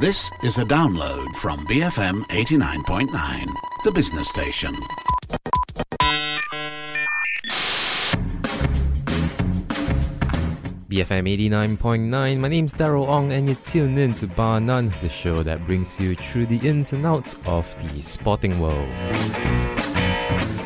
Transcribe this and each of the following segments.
This is a download from BFM 89.9, the business station. BFM 89.9. My name's Daryl Ong, and you're tuned in to Bar None, the show that brings you through the ins and outs of the sporting world.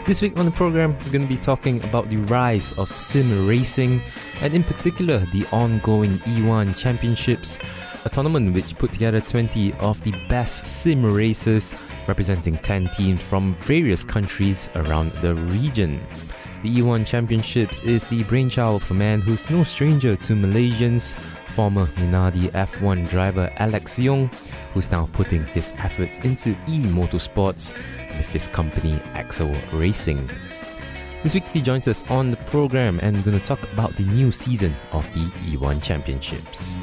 This week on the program, we're going to be talking about the rise of sim racing, and in particular, the ongoing E1 Championships, a tournament which put together 20 of the best sim racers representing 10 teams from various countries around the region. The E1 Championships is the brainchild of a man who's no stranger to Malaysians, former Minardi F1 driver Alex Yoong, who's now putting his efforts into e motorsports with his company Axel Racing. This week he joins us on the program and we're going to talk about the new season of the E1 Championships.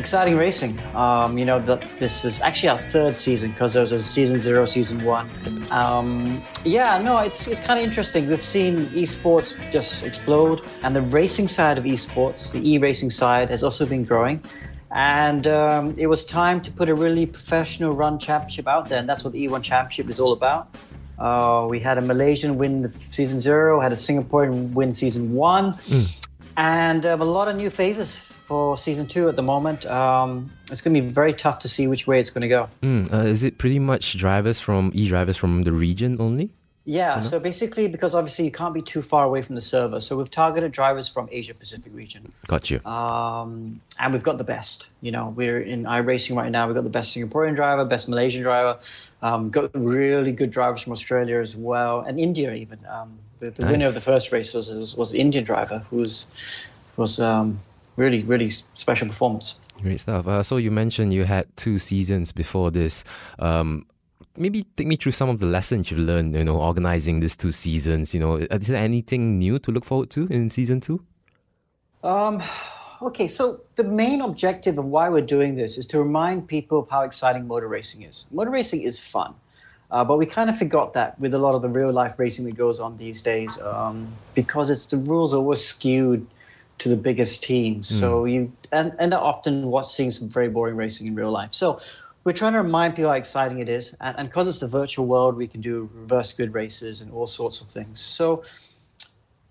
Exciting racing. Um, you know, the, this is actually our third season because there was a season zero, season one. Um, yeah, no, it's it's kind of interesting. We've seen esports just explode, and the racing side of esports, the e-racing side, has also been growing. And um, it was time to put a really professional run championship out there, and that's what the E1 Championship is all about. Uh, we had a Malaysian win the season zero, had a Singaporean win season one, mm. and um, a lot of new phases for season two at the moment. Um, it's going to be very tough to see which way it's going to go. Mm, uh, is it pretty much drivers from e drivers from the region only? Yeah, so basically, because obviously you can't be too far away from the server, so we've targeted drivers from Asia Pacific region. Got you. Um, and we've got the best. You know, we're in iRacing right now. We've got the best Singaporean driver, best Malaysian driver. Um, got really good drivers from Australia as well, and India even. Um, the, the nice. winner of the first race was was, was an Indian driver who's was um, really, really special performance. Great stuff. Uh, so you mentioned you had two seasons before this. Um, maybe take me through some of the lessons you've learned, you know, organizing these two seasons. You know, is there anything new to look forward to in season two? Um, okay, so the main objective of why we're doing this is to remind people of how exciting motor racing is. Motor racing is fun. Uh, but we kind of forgot that with a lot of the real life racing that goes on these days um, because it's the rules are always skewed to the biggest teams. Mm. So you and and often watching some very boring racing in real life. So we're trying to remind people how exciting it is, and because it's the virtual world, we can do reverse grid races and all sorts of things. So.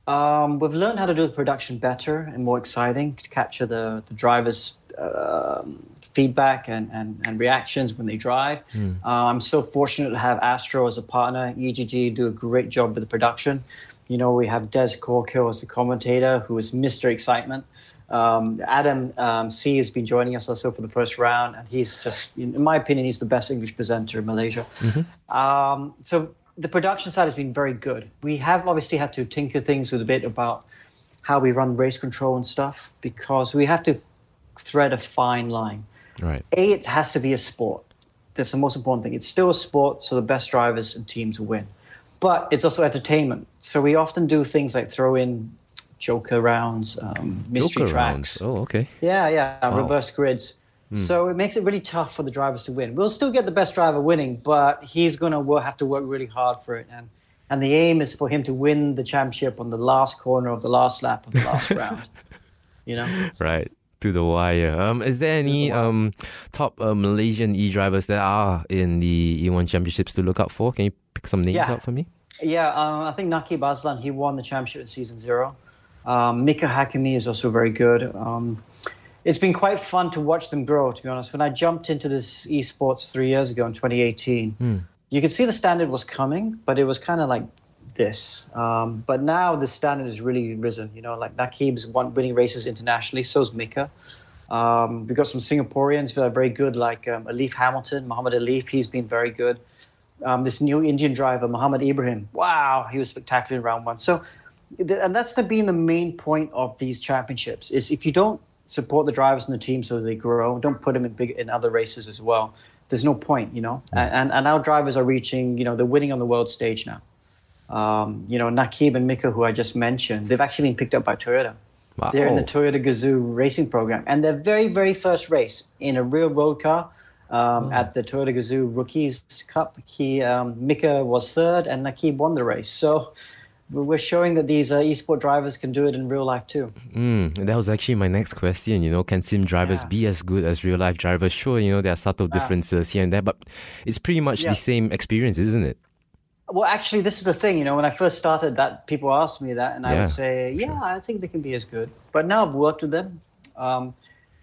Um, we've learned how to do the production better and more exciting to capture the, the drivers' uh, feedback and, and, and reactions when they drive. Mm. Uh, I'm so fortunate to have Astro as a partner. EGG do a great job with the production. You know, we have Des Corkill as the commentator, who is Mr. Excitement. Um, Adam um, C has been joining us also for the first round, and he's just, in my opinion, he's the best English presenter in Malaysia. Mm-hmm. Um, so the production side has been very good. We have obviously had to tinker things with a bit about how we run race control and stuff because we have to thread a fine line. Right. A, it has to be a sport. That's the most important thing. It's still a sport, so the best drivers and teams win but it's also entertainment. So we often do things like throw in Joker rounds, um, mystery Joker tracks. Rounds. Oh, okay. Yeah, yeah, wow. reverse grids. Mm. So it makes it really tough for the drivers to win. We'll still get the best driver winning, but he's going to have to work really hard for it. And and the aim is for him to win the championship on the last corner of the last lap of the last round. You know. So, right to the wire. Um, is there any um top uh, Malaysian e drivers that are in the E1 championships to look out for? Can you pick some names yeah. out for me? Yeah, um, I think Naqib Azlan he won the championship in season zero. Um, Mika Hakimi is also very good. Um, it's been quite fun to watch them grow. To be honest, when I jumped into this esports three years ago in 2018, mm. you could see the standard was coming, but it was kind of like this. Um, but now the standard has really risen. You know, like Naqib's won winning races internationally. So is Mika. Um, we've got some Singaporeans that are very good, like um, Alif Hamilton, Muhammad Alif. He's been very good. Um, this new Indian driver, Muhammad Ibrahim. Wow, he was spectacular in round one. So, and that's the being the main point of these championships is if you don't support the drivers and the team so they grow, don't put them in big in other races as well. There's no point, you know. And, and and our drivers are reaching, you know, they're winning on the world stage now. Um, you know, Naqib and Mika, who I just mentioned, they've actually been picked up by Toyota. Wow. They're in the Toyota Gazoo racing program. And their very, very first race in a real road car um, mm. at the Toyota Gazoo Rookies Cup, he, um, Mika was third and Naqib won the race. So we're showing that these uh, esport drivers can do it in real life too. Mm, that was actually my next question. You know, can sim drivers Yeah. be as good as real life drivers? Sure, you know there are subtle differences here and there, but it's pretty much Yeah. the same experience, isn't it? Well, actually, this is the thing. You know, when I first started, that people asked me that, and I would say, "Yeah, I think they can be as good." But now I've worked with them, um,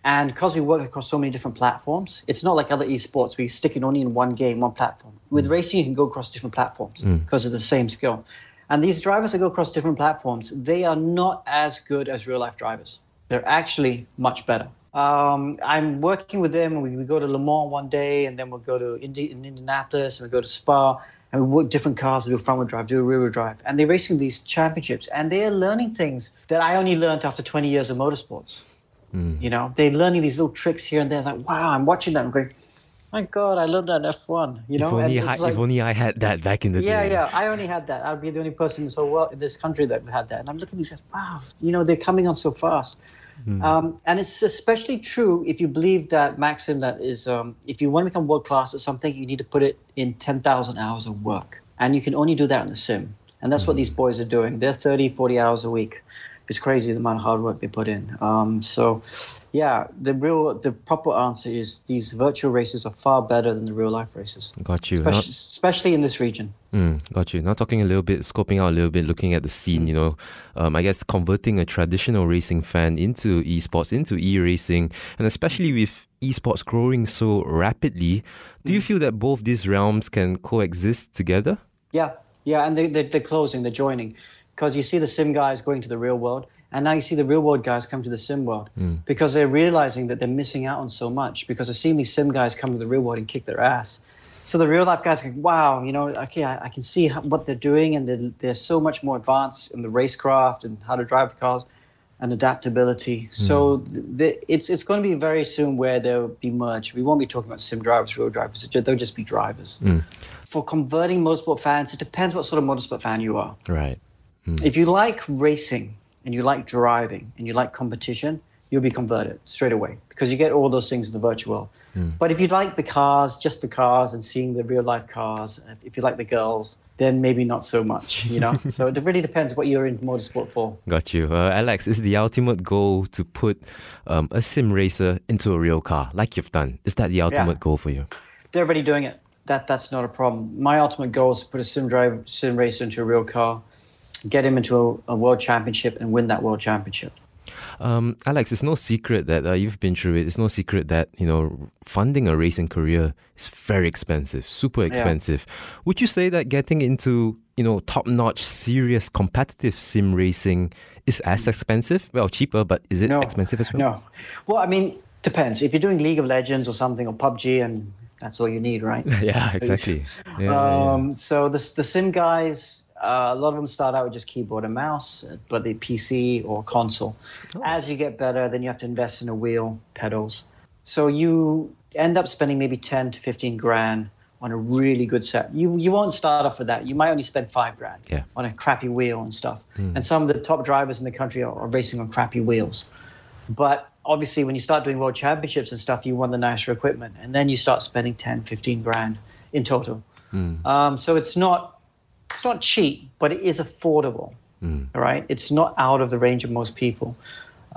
and because we work across so many different platforms, it's not like other esports. We stick it only in one game, one platform. With racing, you can go across different platforms because of the same skill. And these drivers that go across different platforms, they are not as good as real life drivers. They're actually much better. Um, I'm working with them. We, we go to Le Mans one day, and then we'll go to Indi- in Indianapolis, and we go to Spa, and we work different cars. We do a front wheel drive, do a rear wheel drive, and they're racing these championships, and they are learning things that I only learned after 20 years of motorsports. You know, they're learning these little tricks here and there. It's like, wow, I'm watching them, going, my God, I learned that in F1. You know, if, only And I, like- if only I had that back in the yeah, day. yeah. Yeah, I only had that. I'd be the only person in so well in this country that had that. And I'm looking at these guys, wow, you know, they're coming on so fast. Um, and it's especially true if you believe that maxim that is, um, if you want to become world class at something, you need to put it in 10,000 hours of work. And you can only do that in the sim. And that's what these boys are doing. They're 30, 40 hours a week. It's crazy the amount of hard work they put in. Um, so, yeah, the real, the proper answer is these virtual races are far better than the real life races, Got you. especially, Now- especially in this region. Mm, got you. Now talking a little bit, scoping out a little bit, looking at the scene. You know, um, I guess converting a traditional racing fan into esports, into e-racing, and especially with esports growing so rapidly, do you feel that both these realms can coexist together? Yeah, yeah, and they, they, they're closing, they're joining. Because you see the sim guys going to the real world, and now you see the real world guys come to the sim world hmm. because they're realizing that they're missing out on so much because they're seeing these sim guys come to the real world and kick their ass. So the real life guys go, wow, you know, okay, I, I can see how, what they're doing, and they're, they're so much more advanced in the racecraft and how to drive the cars and adaptability. Hmm. So the, it's it's going to be very soon where they'll be merged. We won't be talking about sim drivers, real drivers. They'll just be drivers. Hmm. For converting motorsport fans, it depends what sort of motorsport fan you are. Right. If you like racing and you like driving and you like competition, you'll be converted straight away because you get all those things in the virtual world. But if you like the cars, just the cars and seeing the real life cars, if you like the girls, then maybe not so much, you know? so it really depends what you're in motorsport for. Got you. Uh, Alex, is the ultimate goal to put um, a sim racer into a real car, like you've done? Is that the ultimate goal for you? They're already doing it. That that's not a problem. My ultimate goal is to put a sim drive sim racer into a real car, get him into a, a world championship and win that world championship. Um, Alex, it's no secret that uh, you've been through it. It's no secret that you know funding a racing career is very expensive, super expensive. Would you say that getting into you know top-notch, serious, competitive sim racing is as expensive? Well, cheaper, but is it No, expensive as well? No. Well, I mean, depends. If you're doing League of Legends or something or PUBG, and that's all you need, right? yeah, exactly. Yeah, yeah, yeah. Um, so the the sim guys, uh, a lot of them start out with just keyboard and mouse, but the PC or console. Oh. As you get better, then you have to invest in a wheel, pedals. So you end up spending maybe ten to fifteen grand on a really good set. You you won't start off with that. You might only spend five grand Yeah. on a crappy wheel and stuff. Hmm. And some of the top drivers in the country are, are racing on crappy wheels. But obviously, when you start doing world championships and stuff, you want the nicer equipment. And then you start spending 10, 15 grand in total. Um, so it's not, it's not cheap, but it is affordable. All right. It's not out of the range of most people.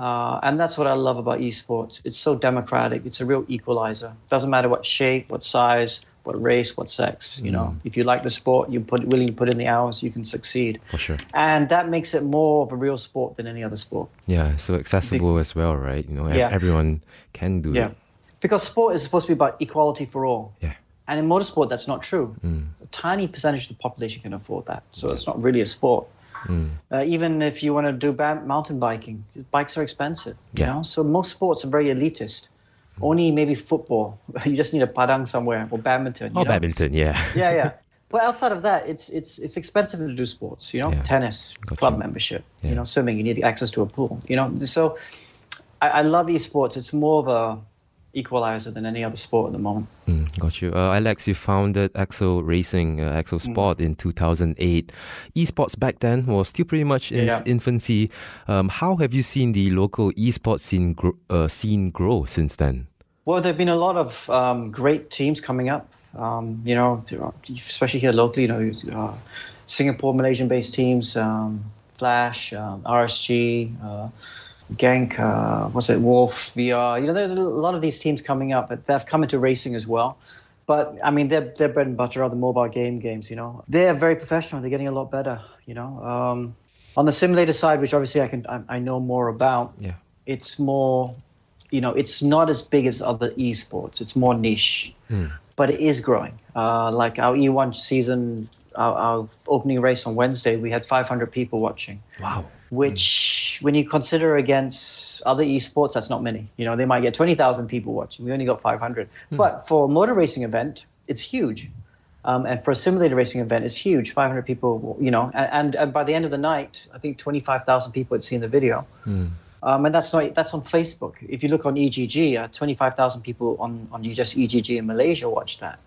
Uh, and that's what I love about esports. It's so democratic. It's a real equalizer. Doesn't matter what shape, what size, what race, what sex. You know, if you like the sport, you put willing to put in the hours, you can succeed. For sure. And that makes it more of a real sport than any other sport. Yeah, so accessible as well, right? You know, Yeah. everyone can do Yeah. it. Because sport is supposed to be about equality for all. Yeah. And in motorsport, that's not true. Hmm. A tiny percentage of the population can afford that. So it's not really a sport. Hmm. Uh, even if you want to do ba- mountain biking, bikes are expensive. You Yeah. know? So most sports are very elitist. Hmm. Only maybe football. you just need a padang somewhere or badminton. Oh, know? badminton, yeah. Yeah, yeah. But outside of that, it's it's it's expensive to do sports. You know, Yeah. tennis, Got club you. membership. Yeah. You know, swimming. You need access to a pool. You know, so I, I love esports. It's more of a equalizer than any other sport at the moment. Mm, got you. Uh, Alex, you founded Axel Racing, uh, Axel Mm. Sport in 2008. Esports back then was still pretty much in its infancy. Um, how have you seen the local esports scene, uh, scene grow since then? Well, there have been a lot of um, great teams coming up. Um, you know, especially here locally. You know, uh, Singapore, Malaysian-based teams, um, Flash, um, RSG, Genk, uh, what's it, Wolf, VR. You know, there's a lot of these teams coming up, but they've come into racing as well. But I mean, their their bread and butter are the mobile game games. You know, they're very professional. They're getting a lot better. You know, um, on the simulator side, which obviously I can I, I know more about. Yeah. It's more, you know, it's not as big as other esports. It's more niche, but it is growing. Uh, like our E1 season, our, our opening race on Wednesday, we had 500 people watching Wow. Which when you consider against other esports that's not many. You know they might get 20,000 people watching. We only got 500 but for a motor racing event it's huge. Um, and for a simulator racing event it's huge. 500 people you know and, and, by the end of the night i think 25,000 people had seen the video. Um, and that's not that's on facebook. If you look on egg uh, 25,000 people on, on just egg in malaysia watched that.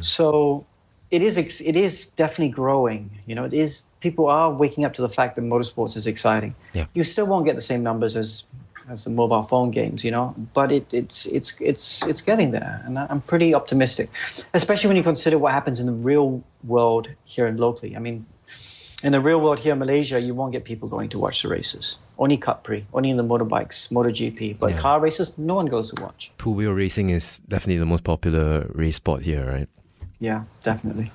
So it is it is definitely growing. You know, it is people are waking up to the fact that motorsports is exciting. Yeah. You still won't get the same numbers as as the mobile phone games, you know, but it, it's it's it's it's getting there, and I'm pretty optimistic, especially when you consider what happens in the real world here and locally. I mean, in the real world here in Malaysia, you won't get people going to watch the races. Only Capri, only in the motorbikes, MotoGP, but Yeah. car races, no one goes to watch. Two wheel racing is definitely the most popular race sport here, right? Yeah, definitely.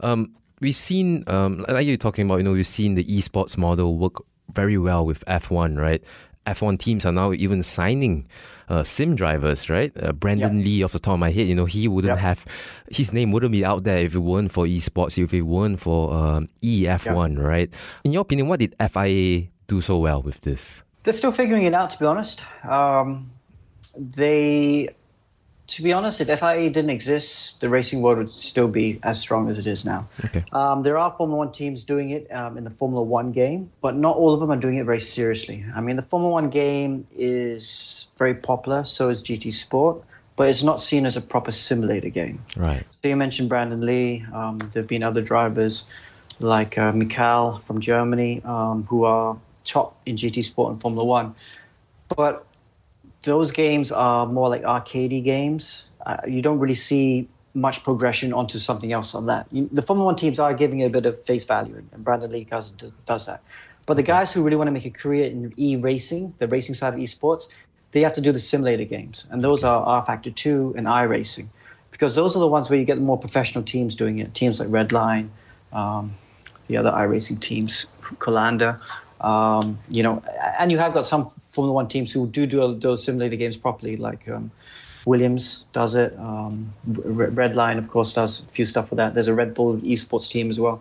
Um, we've seen, um, like you're talking about, you know, we've seen the esports model work very well with F1, right? F1 teams are now even signing uh, sim drivers, right? Uh, Brendon Yeah. Leigh, off the top of my head, you know, he wouldn't Yeah. have his name wouldn't be out there if it weren't for esports, if it weren't for um, EF1, right? In your opinion, what did FIA do so well with this? They're still figuring it out, to be honest. Um, they, to be honest, if FIA didn't exist, the racing world would still be as strong as it is now. Okay. Um, there are Formula One teams doing it um, in the Formula One game, but not all of them are doing it very seriously. I mean, the Formula One game is very popular, so is GT Sport, but it's not seen as a proper simulator game. Right. So you mentioned Brendon Leigh. Um, there have been other drivers like uh, Mikhail from Germany um, who are top in GT Sport and Formula One. But those games are more like arcadey games. Uh, you don't really see much progression onto something else on that. You, the Formula One teams are giving it a bit of face value, and Brendon Leigh does, does that. But the guys who really want to make a career in e-racing, the racing side of esports, they have to do the simulator games, and those are rFactor 2 and iRacing, because those are the ones where you get the more professional teams doing it. Teams like Redline, um, the other iRacing teams, Coanda, um, you know, and you have got some Formula One teams who do do those simulator games properly, like um, Williams does it. Um, R- Redline, of course, does a few stuff with that. There's a Red Bull esports team as well.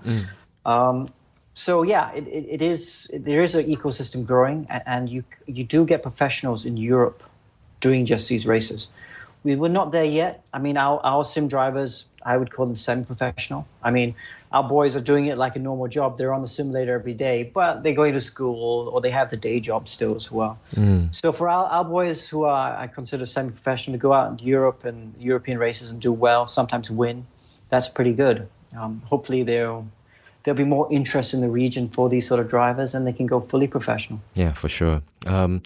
Um, so yeah, it, it, it is. There is an ecosystem growing, and, and you you do get professionals in Europe doing just these races. We were not there yet. I mean, our, our sim drivers, I would call them semi-professional. I mean, our boys are doing it like a normal job. They're on the simulator every day, but they're going to school or they have the day job still as well. So for our, our boys who are, I consider semi-professional, to go out in Europe and European races and do well, sometimes win, that's pretty good. Um, hopefully they'll there'll be more interest in the region for these sort of drivers, and they can go fully professional. Yeah, for sure. Um,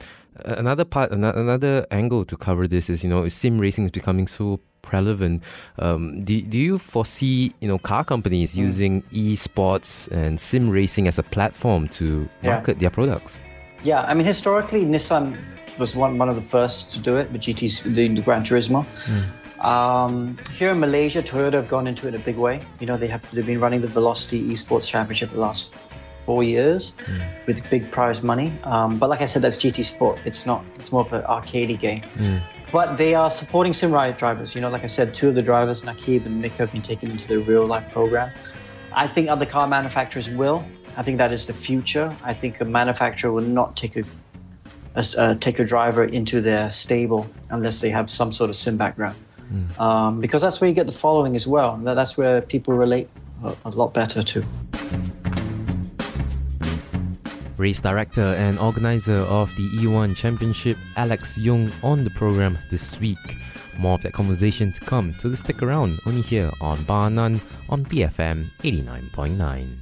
another part, ano- another angle to cover this is, you know, sim racing is becoming so relevant. Um, do, do you foresee, you know, car companies Hmm. using esports and sim racing as a platform to Yeah. market their products? Yeah, I mean historically Nissan was one one of the first to do it with GT's the, the Gran Turismo. Um, here in Malaysia, Toyota have gone into it in a big way. You know, they have they've been running the Velocity Esports Championship the last four years with big prize money. Um, but like I said, that's GT Sport. It's not. It's more of an arcadey game. But they are supporting sim ride drivers. You know, like I said, two of the drivers, Naqib and Mika, have been taken into their real life program. I think other car manufacturers will. I think that is the future. I think a manufacturer will not take a, a uh, take a driver into their stable unless they have some sort of sim background, um, because that's where you get the following as well. That- That's where people relate a, a lot better to. Race director and organizer of the E1 Championship, Alex Yoong, on the program this week. More of that conversation to come, so stick around only here on Bar None on BFM 89.9.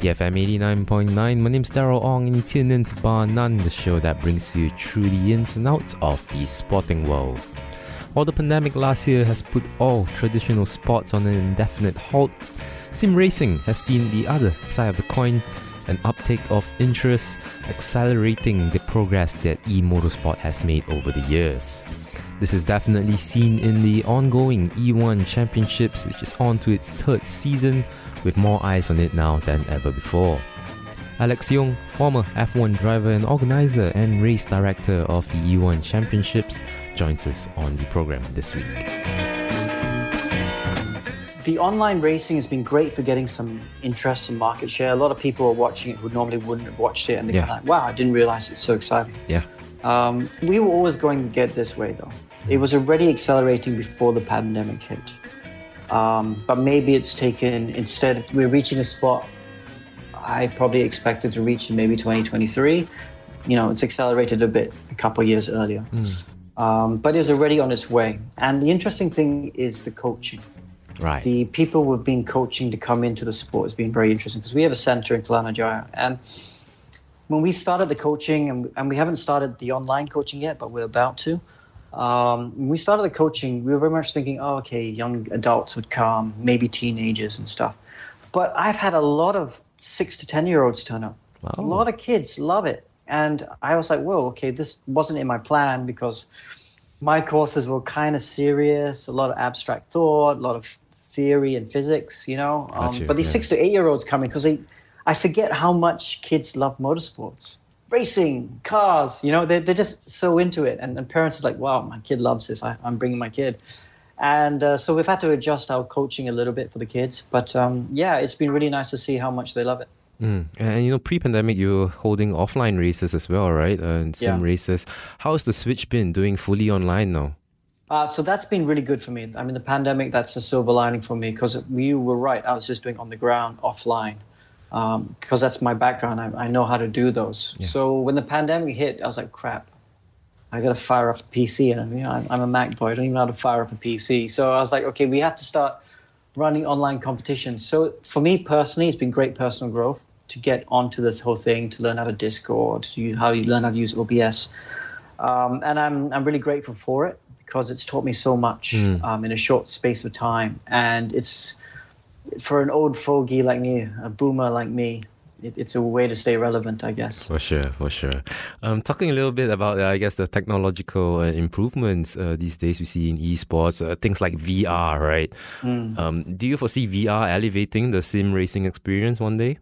BFM 89.9, my name's Daryl Ong, and you tune in to Bar None, the show that brings you through the ins and outs of the sporting world. While the pandemic last year has put all traditional sports on an indefinite halt, sim racing has seen the other side of the coin an uptake of interest, accelerating the progress that e motorsport has made over the years. This is definitely seen in the ongoing E1 Championships, which is on to its third season, with more eyes on it now than ever before. Alex Yoong, former F1 driver and organizer and race director of the E1 Championships, joins us on the program this week. The online racing has been great for getting some interest and market share. A lot of people are watching it who normally wouldn't have watched it, and they're Yeah. like, "Wow, I didn't realize it's so exciting." Yeah. Um, we were always going to get this way, though. It was already accelerating before the pandemic hit. Um, but maybe it's taken, instead, we're reaching a spot I probably expected to reach in maybe 2023. You know, it's accelerated a bit a couple of years earlier. Um, but it was already on its way. And the interesting thing is the coaching. Right. The people who've been coaching to come into the sport has been very interesting because we have a center in Kelana Jaya. And when we started the coaching, and, and we haven't started the online coaching yet, but we're about to. Um, when we started the coaching, we were very much thinking, oh, okay, young adults would come, maybe teenagers and stuff. But I've had a lot of six to 10 year olds turn up. A lot of kids love it. And I was like, whoa, okay, this wasn't in my plan because my courses were kind of serious, a lot of abstract thought, a lot of theory and physics, you know. Um, Gotcha, but these yeah. six to eight year olds coming because I forget how much kids love motorsports, racing, cars, you know, they're, they're just so into it. And, and parents are like, wow, my kid loves this. I, I'm bringing my kid. And uh, so we've had to adjust our coaching a little bit for the kids. But um, yeah, it's been really nice to see how much they love it. Mm. And you know, pre-pandemic, you were holding offline races as well, right? Uh, and sim Yeah. races. How's the switch been doing fully online now? Uh, so that's been really good for me. I mean, the pandemic, that's the silver lining for me because you were right. I was just doing on the ground, offline, because that's my background. I, I know how to do those. So when the pandemic hit, I was like, crap, I got to fire up a PC. And you know, I'm, I'm a Mac boy. I don't even know how to fire up a PC. So I was like, okay, we have to start running online competitions. So for me personally, it's been great personal growth to get onto this whole thing, to learn how to Discord, to how you learn how to use OBS. Um, and I'm, I'm really grateful for it because it's taught me so much um, in a short space of time. And it's for an old fogey like me, a boomer like me, it, it's a way to stay relevant, I guess. For sure, for sure. Um, talking a little bit about, uh, I guess, the technological uh, improvements uh, these days we see in esports, uh, things like VR, right? Um, do you foresee VR elevating the sim racing experience one day?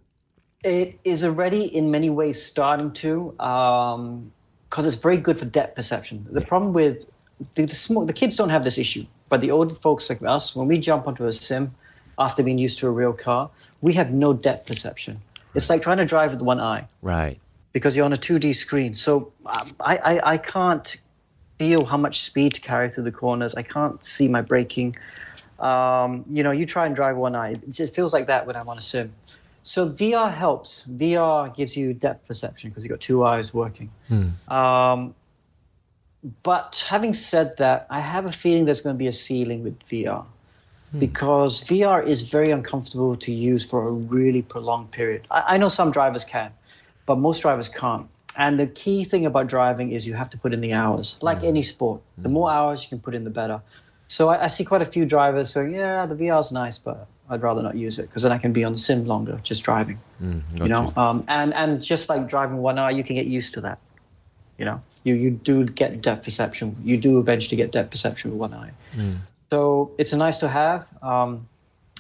It is already in many ways starting to, because it's very good for depth perception. The problem with the, the, small, the kids don't have this issue, but the older folks like us, when we jump onto a sim after being used to a real car, we have no depth perception. It's like trying to drive with one eye Right. because you're on a 2D screen. So um, I, I, I can't feel how much speed to carry through the corners. I can't see my braking. Um, you know, you try and drive one eye. It just feels like that when I'm on a sim. So VR helps. VR gives you depth perception because you've got two eyes working. Hmm. Um, but having said that, I have a feeling there's going to be a ceiling with VR hmm. because VR is very uncomfortable to use for a really prolonged period. I, I know some drivers can, but most drivers can't. And the key thing about driving is you have to put in the hours, like hmm. any sport. The hmm. more hours you can put in, the better. So I, I see quite a few drivers saying, "Yeah, the VR's nice, but I'd rather not use it because then I can be on the sim longer, just driving." you know, um, and and just like driving one hour, you can get used to that. You know, you you do get depth perception. You do eventually get depth perception with one eye. So it's a nice to have. Um,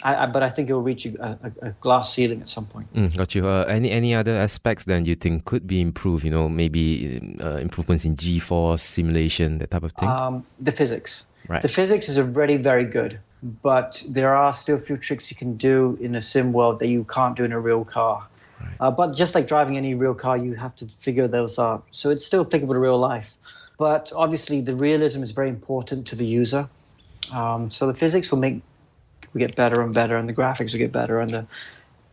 I, I, but I think it will reach a, a, a glass ceiling at some point. Mm, got you. Uh, any any other aspects then you think could be improved? You know, maybe uh, improvements in G-force simulation, that type of thing. Um, the physics. Right. The physics is already very good, but there are still a few tricks you can do in a sim world that you can't do in a real car. Uh, but just like driving any real car, you have to figure those out. So it's still applicable to real life. But obviously, the realism is very important to the user. Um, so the physics will make will get better and better, and the graphics will get better, and the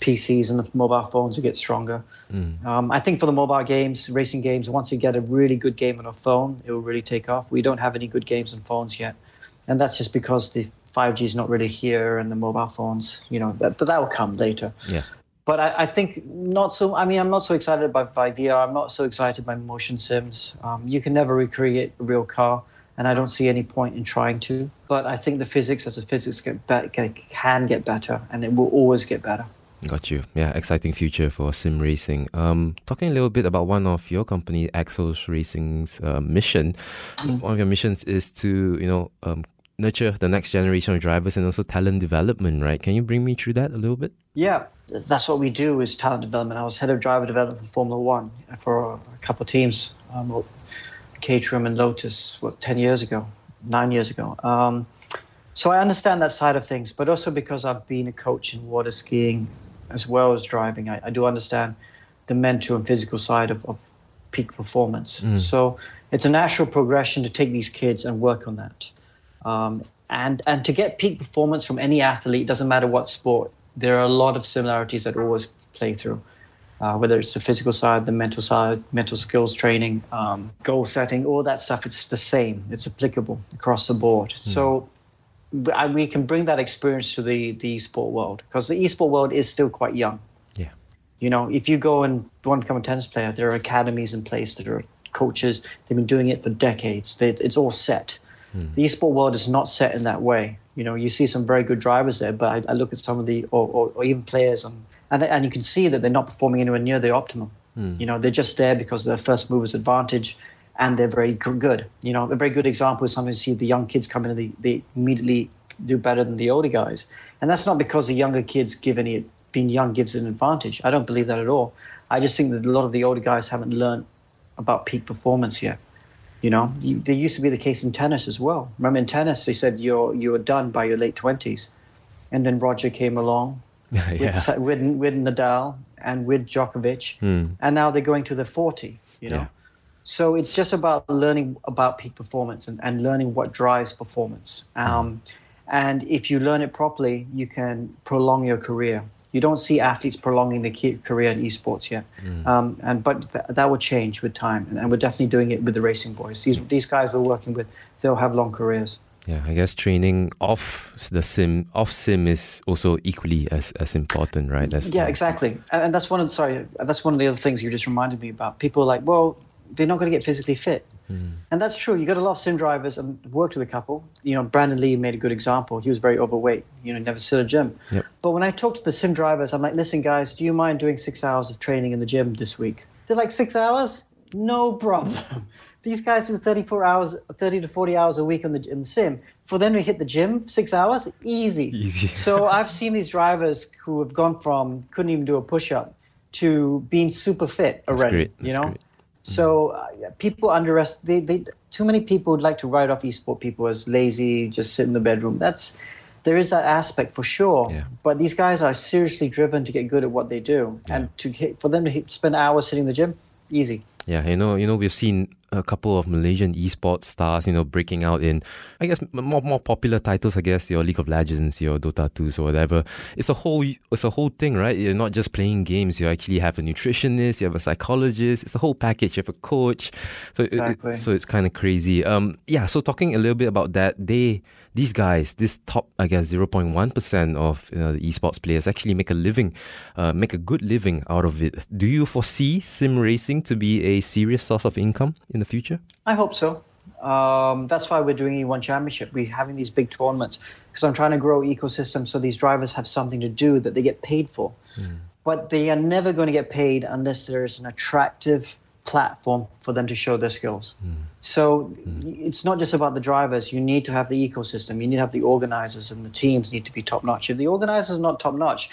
PCs and the mobile phones will get stronger. Um, I think for the mobile games, racing games, once you get a really good game on a phone, it will really take off. We don't have any good games on phones yet, and that's just because the 5G is not really here, and the mobile phones, you know, that that will come later. yeah. But I, I think not so. I mean, I'm not so excited by, by VR. I'm not so excited by motion sims. Um, you can never recreate a real car, and I don't see any point in trying to. But I think the physics, as the physics get be- can get better, and it will always get better. Got you. Yeah, exciting future for sim racing. Um, talking a little bit about one of your company, Axos Racing's uh, mission. Mm. One of your missions is to, you know, um, nurture the next generation of drivers and also talent development, right? Can you bring me through that a little bit? Yeah, that's what we do is talent development. I was head of driver development for Formula One for a couple of teams, um, Caterham and Lotus, what, 10 years ago, nine years ago. Um, so I understand that side of things, but also because I've been a coach in water skiing as well as driving, I, I do understand the mental and physical side of, of peak performance. Mm. So it's a natural progression to take these kids and work on that. Um, and and to get peak performance from any athlete, doesn't matter what sport, there are a lot of similarities that always play through. Uh, whether it's the physical side, the mental side, mental skills training, um, goal setting, all that stuff, it's the same. It's applicable across the board. Mm. So we can bring that experience to the, the esport world because the esport world is still quite young. Yeah. You know, if you go and want to become a tennis player, there are academies in place that are coaches. They've been doing it for decades. They, it's all set. Mm. The esport world is not set in that way. You know, you see some very good drivers there, but I, I look at some of the, or, or, or even players, on, and, and you can see that they're not performing anywhere near the optimum. Mm. You know, they're just there because of their first mover's advantage and they're very good. You know, a very good example is sometimes you see the young kids come in and they, they immediately do better than the older guys. And that's not because the younger kids give any, being young gives an advantage. I don't believe that at all. I just think that a lot of the older guys haven't learned about peak performance yet. You know, there used to be the case in tennis as well. Remember in tennis, they said you're you're done by your late twenties, and then Roger came along yeah. with, with, with Nadal and with Djokovic, mm. and now they're going to the forty. You know, yeah. so it's just about learning about peak performance and, and learning what drives performance. Um, mm. And if you learn it properly, you can prolong your career you don't see athletes prolonging their career in esports yet. Mm. Um, and but th- that will change with time, and, and, we're definitely doing it with the racing boys. These these guys we're working with, they'll have long careers. Yeah, I guess training off the sim, off sim is also equally as, as important, right? That's yeah, exactly. And, and that's one of sorry, that's one of the other things you just reminded me about. People are like, well, they're not going to get physically fit. Mm. And that's true. You got a lot of sim drivers. and I've worked with a couple. You know, Brendon Leigh made a good example. He was very overweight. You know, never sit a gym. Yep. But when I talk to the sim drivers, I'm like, listen, guys, do you mind doing six hours of training in the gym this week? They're like, six hours? No problem. These guys do 34 hours, 30 to 40 hours a week in the, in the sim. For them to hit the gym, six hours, easy. Easy. so I've seen these drivers who have gone from couldn't even do a push up to being super fit already. You know, great. So uh, people underestimate. They, they, too many people would like to write off esport people as lazy, just sit in the bedroom. That's there is that aspect for sure. Yeah. But these guys are seriously driven to get good at what they do, yeah. and to hit, for them to hit, spend hours sitting in the gym, easy. Yeah, you know, you know, we've seen a couple of Malaysian esports stars, you know, breaking out in, I guess, more more popular titles. I guess your League of Legends, your Dota 2s, or whatever. It's a whole, it's a whole thing, right? You're not just playing games. You actually have a nutritionist, you have a psychologist. It's a whole package. You have a coach. So, exactly. it, so it's kind of crazy. Um, yeah. So talking a little bit about that, they these guys, this top, I guess, 0.1% of you know, the esports players actually make a living, uh, make a good living out of it. Do you foresee sim racing to be a serious source of income in the future? I hope so. Um, that's why we're doing E1 Championship. We're having these big tournaments because I'm trying to grow ecosystem so these drivers have something to do that they get paid for. Mm. But they are never going to get paid unless there's an attractive platform for them to show their skills. Mm. So mm. it's not just about the drivers. You need to have the ecosystem. You need to have the organizers, and the teams need to be top notch. If the organizers are not top notch,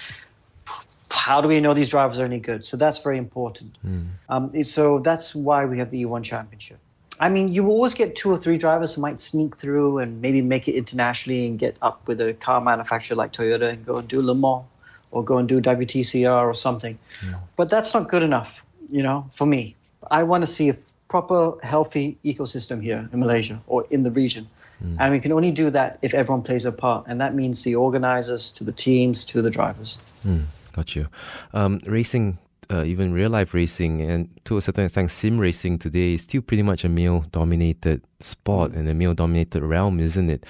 how do we know these drivers are any good? So that's very important. Mm. Um, so that's why we have the E1 Championship. I mean, you always get two or three drivers who might sneak through and maybe make it internationally and get up with a car manufacturer like Toyota and go and do Le Mans or go and do WTCR or something. Yeah. But that's not good enough, you know, for me. I want to see a proper, healthy ecosystem here in Malaysia or in the region. Mm. And we can only do that if everyone plays a part. And that means the organizers, to the teams, to the drivers. Mm. Got you. Um, racing, uh, even real life racing, and to a certain extent, sim racing today is still pretty much a male dominated sport mm. and a male dominated realm, isn't it?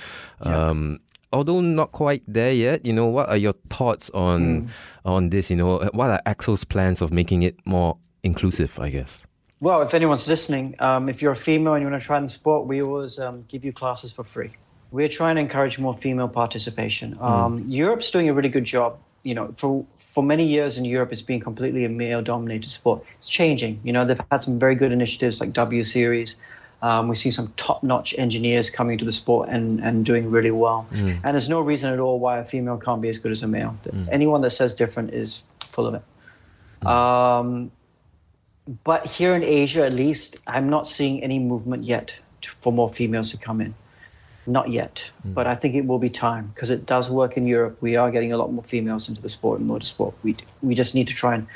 Yeah. Um, although not quite there yet, you know, what are your thoughts on Mm. on this? You know, what are Axos' plans of making it more inclusive? I guess. Well, if anyone's listening, um, if you're a female and you want to try the sport, we always um, give you classes for free. We're trying to encourage more female participation. Hmm. Um, Europe's doing a really good job. You know, for for many years in Europe, it's been completely a male-dominated sport. It's changing. You know, they've had some very good initiatives like W Series. Um, we see some top-notch engineers coming to the sport and, and doing really well. Hmm. And there's no reason at all why a female can't be as good as a male. Anyone that says different is full of it. Um, but here in Asia, at least, I'm not seeing any movement yet to, for more females to come in. Not yet, but I think it will be time because it does work in Europe. We are getting a lot more females into the sport and motorsport. We we just need to try and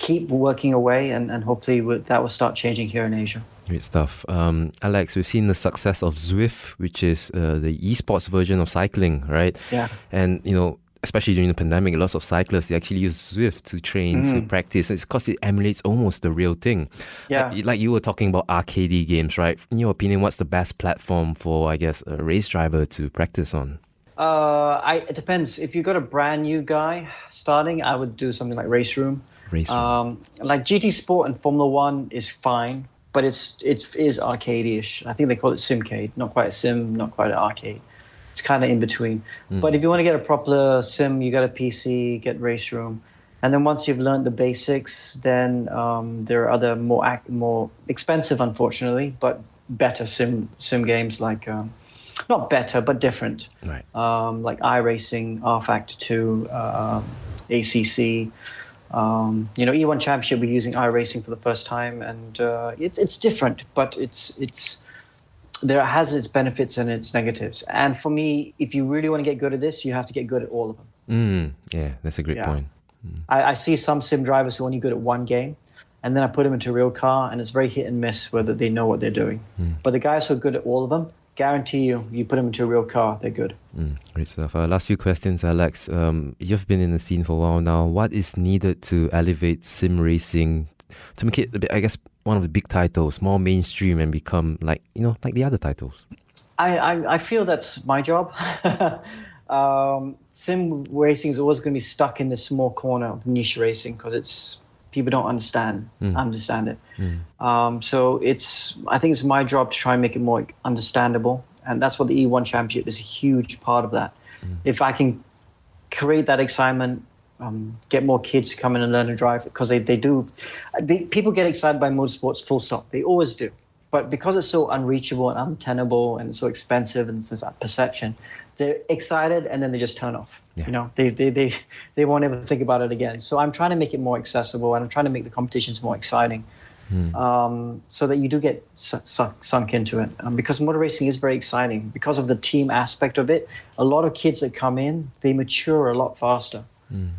keep working away, and, and hopefully that will start changing here in Asia. Great stuff. Um, Alex, we've seen the success of Zwift, which is uh, the esports version of cycling, right? Yeah. And, you know, especially during the pandemic, lots of cyclists, they actually use Zwift to train, to Mm. practice. It's because it emulates almost the real thing. Yeah. Like, like you were talking about arcade games, right? In your opinion, what's the best platform for, I guess, a race driver to practice on? Uh, I, it depends. If you got a brand new guy starting, I would do something like RaceRoom. Race Room. Um, like GT Sport and Formula One is fine, but it's it is arcade-ish. I think they call it Simcade. Not quite a sim, not quite an arcade. It's kind of in between. But if you want to get a proper sim, you got a PC, get RaceRoom, and then once you've learned the basics, then um, there are other more ac- more expensive, unfortunately, but better sim sim games like um, not better but different Right. um, like iRacing, rFactor 2, um, ACC. Um, you know, E1 Championship, we're using iRacing for the first time, and uh, it's it's different, but it's it's there has its benefits and its negatives. And for me, if you really want to get good at this, you have to get good at all of them. Mm, yeah, that's a great Yeah. point. I, I see some sim drivers who are only good at one game, and then I put them into a real car, and it's very hit and miss whether they know what they're doing. But the guys who are good at all of them, guarantee you, you put them into a real car, they're good. Mm, great stuff. Uh, last few questions, Alex. Um, you've been in the scene for a while now. What is needed to elevate sim racing to make it, a bit, I guess, one of the big titles, more mainstream, and become like you know, like the other titles? I, I, I feel that's my job. um, sim racing is always going to be stuck in this small corner of niche racing because it's people don't understand understand it. Um, so it's I think it's my job to try and make it more understandable, and that's what the E1 Championship is a huge part of that. If I can create that excitement, um, get more kids to come in and learn to drive because they, they do. They, people get excited by motorsports, full stop. They always do. But because it's so unreachable and untenable and so expensive and there's that perception, they're excited and then they just turn off. Yeah. You know, they, they, they, they won't ever think about it again. So I'm trying to make it more accessible and I'm trying to make the competitions more exciting um, so that you do get su- su- sunk into it. Um, because motor racing is very exciting. Because of the team aspect of it, a lot of kids that come in, they mature a lot faster.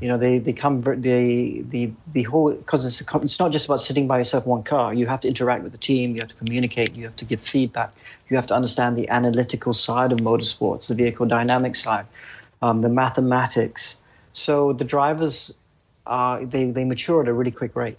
You know, they, they come, they, the, the whole, because it's, a it's not just about sitting by yourself in one car. You have to interact with the team, you have to communicate, you have to give feedback, you have to understand the analytical side of motorsports, the vehicle dynamics side, um, the mathematics. So the drivers, uh, they, they mature at a really quick rate.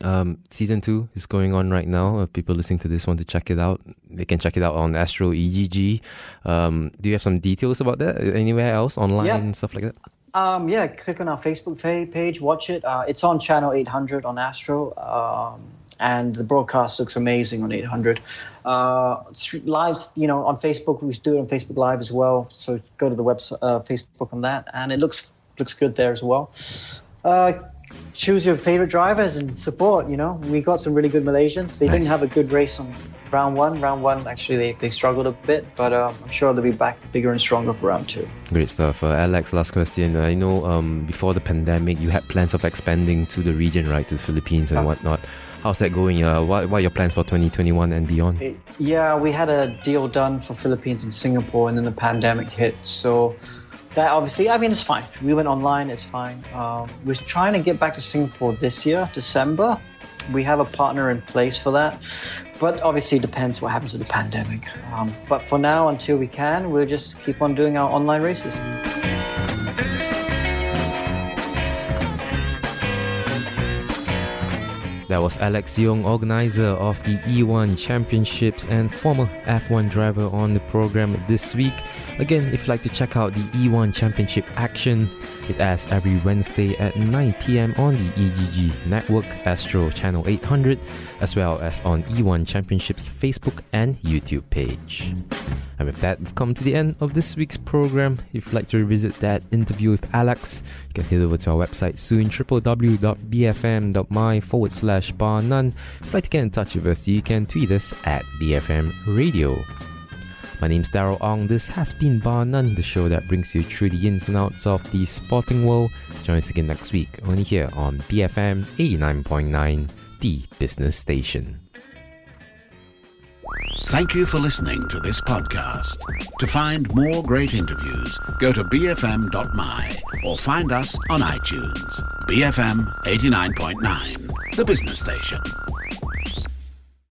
Um, season two is going on right now. If people listening to this want to check it out, they can check it out on Astro EGG. Um, do you have some details about that? Anywhere else online Yeah. and stuff like that? Um, yeah, click on our Facebook page, watch it. Uh, it's on channel 800 on Astro, um, and the broadcast looks amazing on 800. Uh, lives, you know, on Facebook, we do it on Facebook Live as well. So go to the website, uh, Facebook on that, and it looks looks good there as well. Uh, choose your favorite drivers and support. You know, we got some really good Malaysians. They didn't have a good race on round one. Round one, actually, they, they struggled a bit, but uh, I'm sure they'll be back bigger and stronger for round two. Great stuff. Uh, Alex, last question. I know um, before the pandemic, you had plans of expanding to the region, right, to the Philippines and whatnot. How's that going? Uh, what, what are your plans for 2021 and beyond? It- yeah, we had a deal done for Philippines and Singapore, and then the pandemic hit. So that obviously, I mean, it's fine. We went online, it's fine. Um, we're trying to get back to Singapore this year, December. We have a partner in place for that, but obviously depends what happens with the pandemic. Um, but for now, until we can, we'll just keep on doing our online races. That was Alex Yoong, organizer of the E1 Championships and former F1 driver on the program this week. Again, if you'd like to check out the E1 Championship action, It airs every Wednesday at 9 pm on the EGG Network Astro Channel 800, as well as on E1 Championships Facebook and YouTube page. And with that, we've come to the end of this week's program. If you'd like to revisit that interview with Alex, you can head over to our website soon, www.bfm.my forward slash bar none. If you'd like to get in touch with us, you can tweet us at BFM Radio. My name's Daryl Ong. This has been Bar None, the show that brings you through the ins and outs of the sporting world. Join us again next week, only here on BFM 89.9, the business station. Thank you for listening to this podcast. To find more great interviews, go to bfm.my or find us on iTunes. BFM 89.9, the business station.